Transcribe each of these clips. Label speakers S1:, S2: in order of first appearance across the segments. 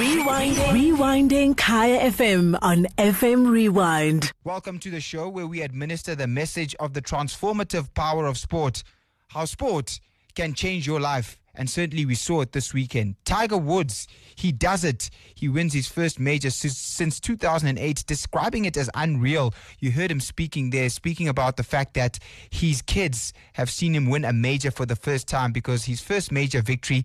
S1: Rewinding. Rewinding Kaya FM on FM Rewind.
S2: Welcome to the show where we administer the message of the transformative power of sport. How sport can change your life. And certainly we saw it this weekend. Tiger Woods, he does it. He wins his first major since 2008, describing it as unreal. You heard him speaking there, speaking about the fact that his kids have seen him win a major for the first time because his first major victory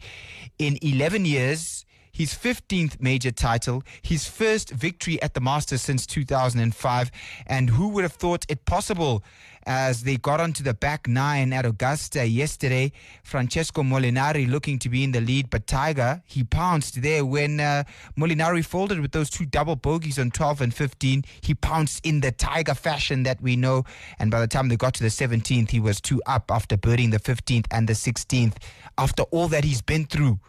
S2: in 11 years his 15th major title, his first victory at the Masters since 2005. And who would have thought it possible as they got onto the back nine at Augusta yesterday? Francesco Molinari looking to be in the lead, but Tiger, he pounced there when uh, Molinari folded with those two double bogeys on 12 and 15. He pounced in the Tiger fashion that we know. And by the time they got to the 17th, he was two up after birding the 15th and the 16th. After all that he's been through,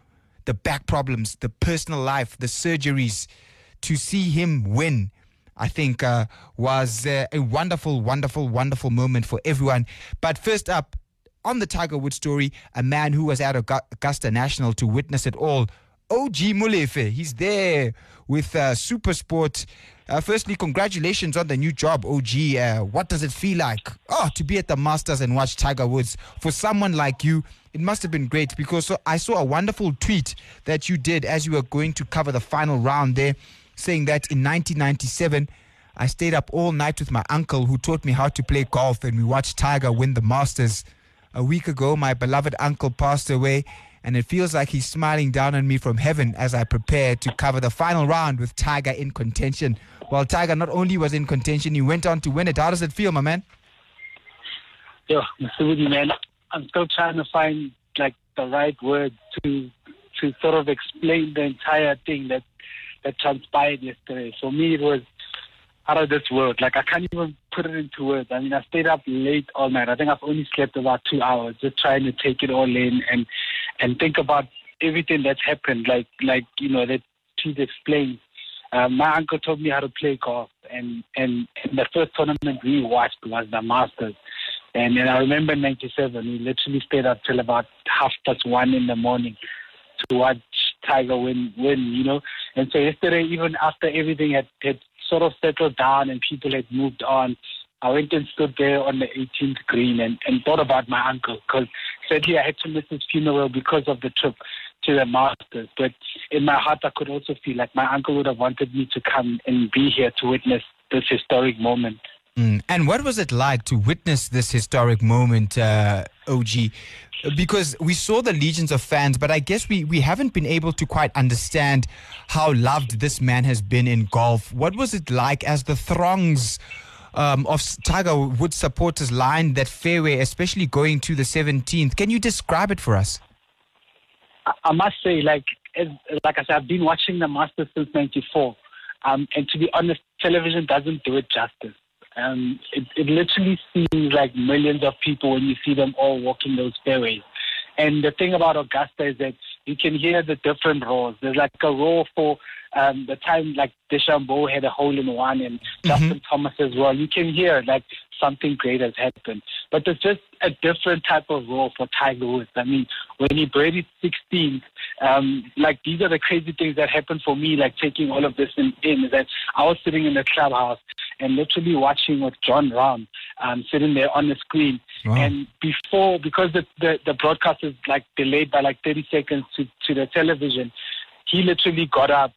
S2: the back problems, the personal life, the surgeries, to see him win, I think uh, was uh, a wonderful, wonderful, wonderful moment for everyone. But first up, on the Tiger Woods story, a man who was at Augusta National to witness it all. OG Molefe, he's there with uh, Supersport. Uh, firstly, congratulations on the new job, OG. Uh, what does it feel like? Oh, to be at the Masters and watch Tiger Woods. For someone like you, it must have been great because I saw a wonderful tweet that you did as you were going to cover the final round there, saying that in 1997, I stayed up all night with my uncle who taught me how to play golf and we watched Tiger win the Masters. A week ago, my beloved uncle passed away and it feels like he's smiling down on me from heaven as I prepare to cover the final round with Tiger in contention. Well, Tiger not only was in contention, he went on to win it. How does it feel, my man?
S3: Yeah, Mr. Woody, man, I'm still trying to find like the right word to to sort of explain the entire thing that that transpired yesterday. For me, it was out of this world. Like I can't even put it into words. I mean, I stayed up late all night. I think I've only slept about two hours, just trying to take it all in and and think about everything that's happened. Like like you know that Pete explained. Uh, my uncle taught me how to play golf, and, and and the first tournament we watched was the Masters. And then I remember in 97, we literally stayed up till about half past one in the morning to watch Tiger win, win, you know. And so yesterday, even after everything had, had sort of settled down and people had moved on, I went and stood there on the 18th green and, and thought about my uncle because sadly I had to miss his funeral because of the trip to the Masters. But in my heart, I could also feel like my uncle would have wanted me to come and be here to witness this historic moment.
S2: Mm. And what was it like to witness this historic moment, uh, OG? Because we saw the legions of fans, but I guess we, we haven't been able to quite understand how loved this man has been in golf. What was it like as the throngs um, of Tiger Woods supporters lined that fairway, especially going to the 17th? Can you describe it for us?
S3: I must say, like, as, like I said, I've been watching the Masters since '94, um, and to be honest, television doesn't do it justice. Um, it, it literally seems like millions of people when you see them all walking those fairways. And the thing about Augusta is that you can hear the different roars. There's like a roar for um, the time like DeChambeau had a hole in one and mm-hmm. Justin Thomas as well. You can hear like something great has happened. But there's just a different type of role for Tiger Woods. I mean, when he birdied 16th, um, like these are the crazy things that happened for me, like taking all of this in, in is that I was sitting in the clubhouse and literally watching with Jon Rahm um, sitting there on the screen. Wow. And before, because the, the, the broadcast is like delayed by like 30 seconds to, to the television, he literally got up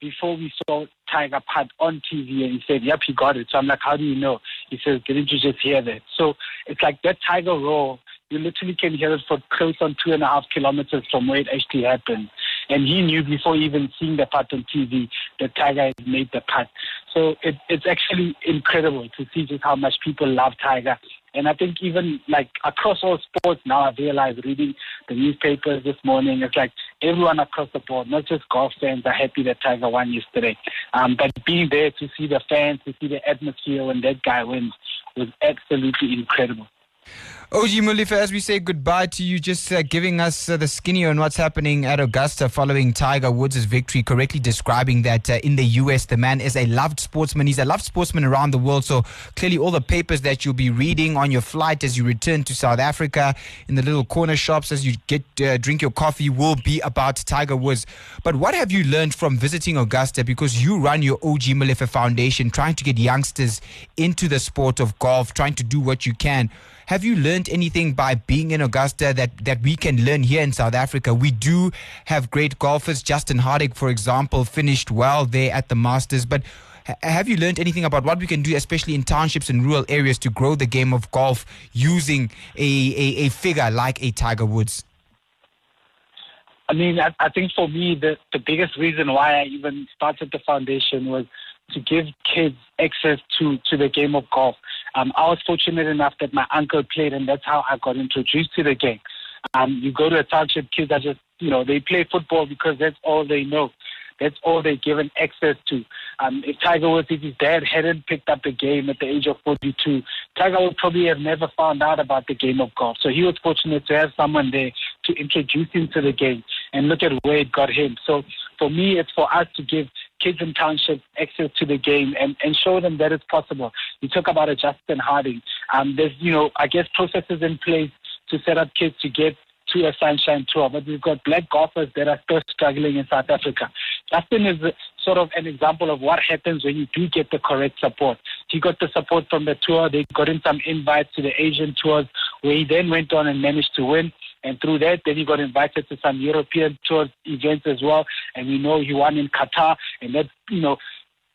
S3: before we saw Tiger Pad on TV and he said, Yep, he got it. So I'm like, How do you know? He says, Didn't you just hear that? So it's like that Tiger roar, you literally can hear it for close on two and a half kilometers from where it actually happened. And he knew before even seeing the putt on TV that Tiger had made the putt. So it, it's actually incredible to see just how much people love Tiger. And I think even like across all sports now, I've realized reading the newspapers this morning, it's like everyone across the board, not just golf fans, are happy that Tiger won yesterday. Um, but being there to see the fans, to see the atmosphere when that guy wins was absolutely incredible.
S2: OG Molefe, as we say goodbye to you, just uh, giving us uh, the skinny on what's happening at Augusta following Tiger Woods' victory, correctly describing that uh, in the US, the man is a loved sportsman. He's a loved sportsman around the world. So clearly, all the papers that you'll be reading on your flight as you return to South Africa, in the little corner shops as you get uh, drink your coffee, will be about Tiger Woods. But what have you learned from visiting Augusta? Because you run your OG Molefe Foundation, trying to get youngsters into the sport of golf, trying to do what you can. Have you learned anything by being in Augusta that, that we can learn here in South Africa? We do have great golfers. Justin Harding, for example, finished well there at the Masters. But have you learned anything about what we can do, especially in townships and rural areas, to grow the game of golf using a, a, a figure like a Tiger Woods?
S3: I mean, I, I think for me, the, the biggest reason why I even started the foundation was to give kids access to, to the game of golf. Um, I was fortunate enough that my uncle played, and that's how I got introduced to the game. Um, you go to a township, kids are just, you know, they play football because that's all they know. That's all they're given access to. Um, if Tiger Woods, if his dad hadn't picked up the game at the age of 42, Tiger would probably have never found out about the game of golf. So he was fortunate to have someone there to introduce him to the game and look at where it got him. So for me, it's for us to give kids in townships access to the game and, and show them that it's possible. You talk about a Justin Harding. Um, there's, you know, I guess processes in place to set up kids to get to a sunshine tour, but we've got black golfers that are still struggling in South Africa. Justin is sort of an example of what happens when you do get the correct support. He got the support from the tour. They got him some invites to the Asian tours where he then went on and managed to win. And through that, then he got invited to some European tour events as well. And we know he won in Qatar, and that, you know,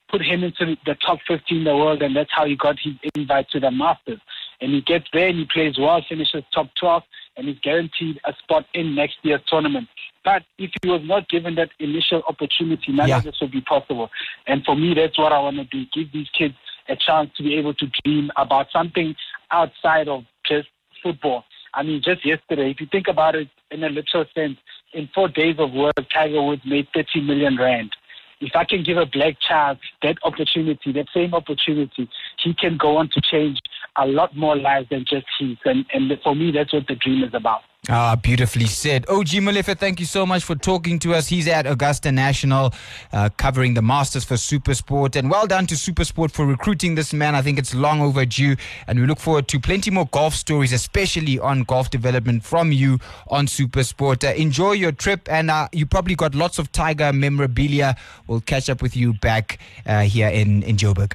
S3: put him into the top 15 in the world, and that's how he got his invite to the Masters. And he gets there and he plays well, finishes top 12, and he's guaranteed a spot in next year's tournament. But if he was not given that initial opportunity, none yeah. of this would be possible. And for me, that's what I want to do: give these kids a chance to be able to dream about something outside of just football. I mean, just yesterday, if you think about it in a literal sense, in four days of work, Tiger Woods made 30 million rand. If I can give a black child that opportunity, that same opportunity, he can go on to change a lot more lives than just his. And, and for me, that's what the dream is about.
S2: Ah, beautifully said. OG Molefe, thank you so much for talking to us. He's at Augusta National, uh, covering the Masters for Supersport. And well done to Supersport for recruiting this man. I think it's long overdue. And we look forward to plenty more golf stories, especially on golf development from you on Supersport. Uh, enjoy your trip. And uh, you probably got lots of Tiger memorabilia. We'll catch up with you back uh, here in, in Joburg.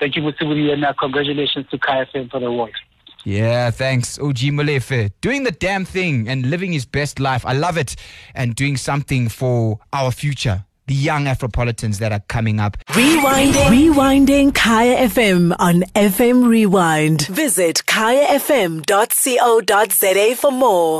S3: Thank you, Musiburi, and uh, congratulations to Kaya for the award.
S2: Yeah, thanks, oh, OG Molefe. Doing the damn thing and living his best life. I love it. And doing something for our future. The young Afropolitans that are coming up.
S1: Rewinding. Rewinding Kaya FM on FM Rewind. Visit kayafm.co.za for more.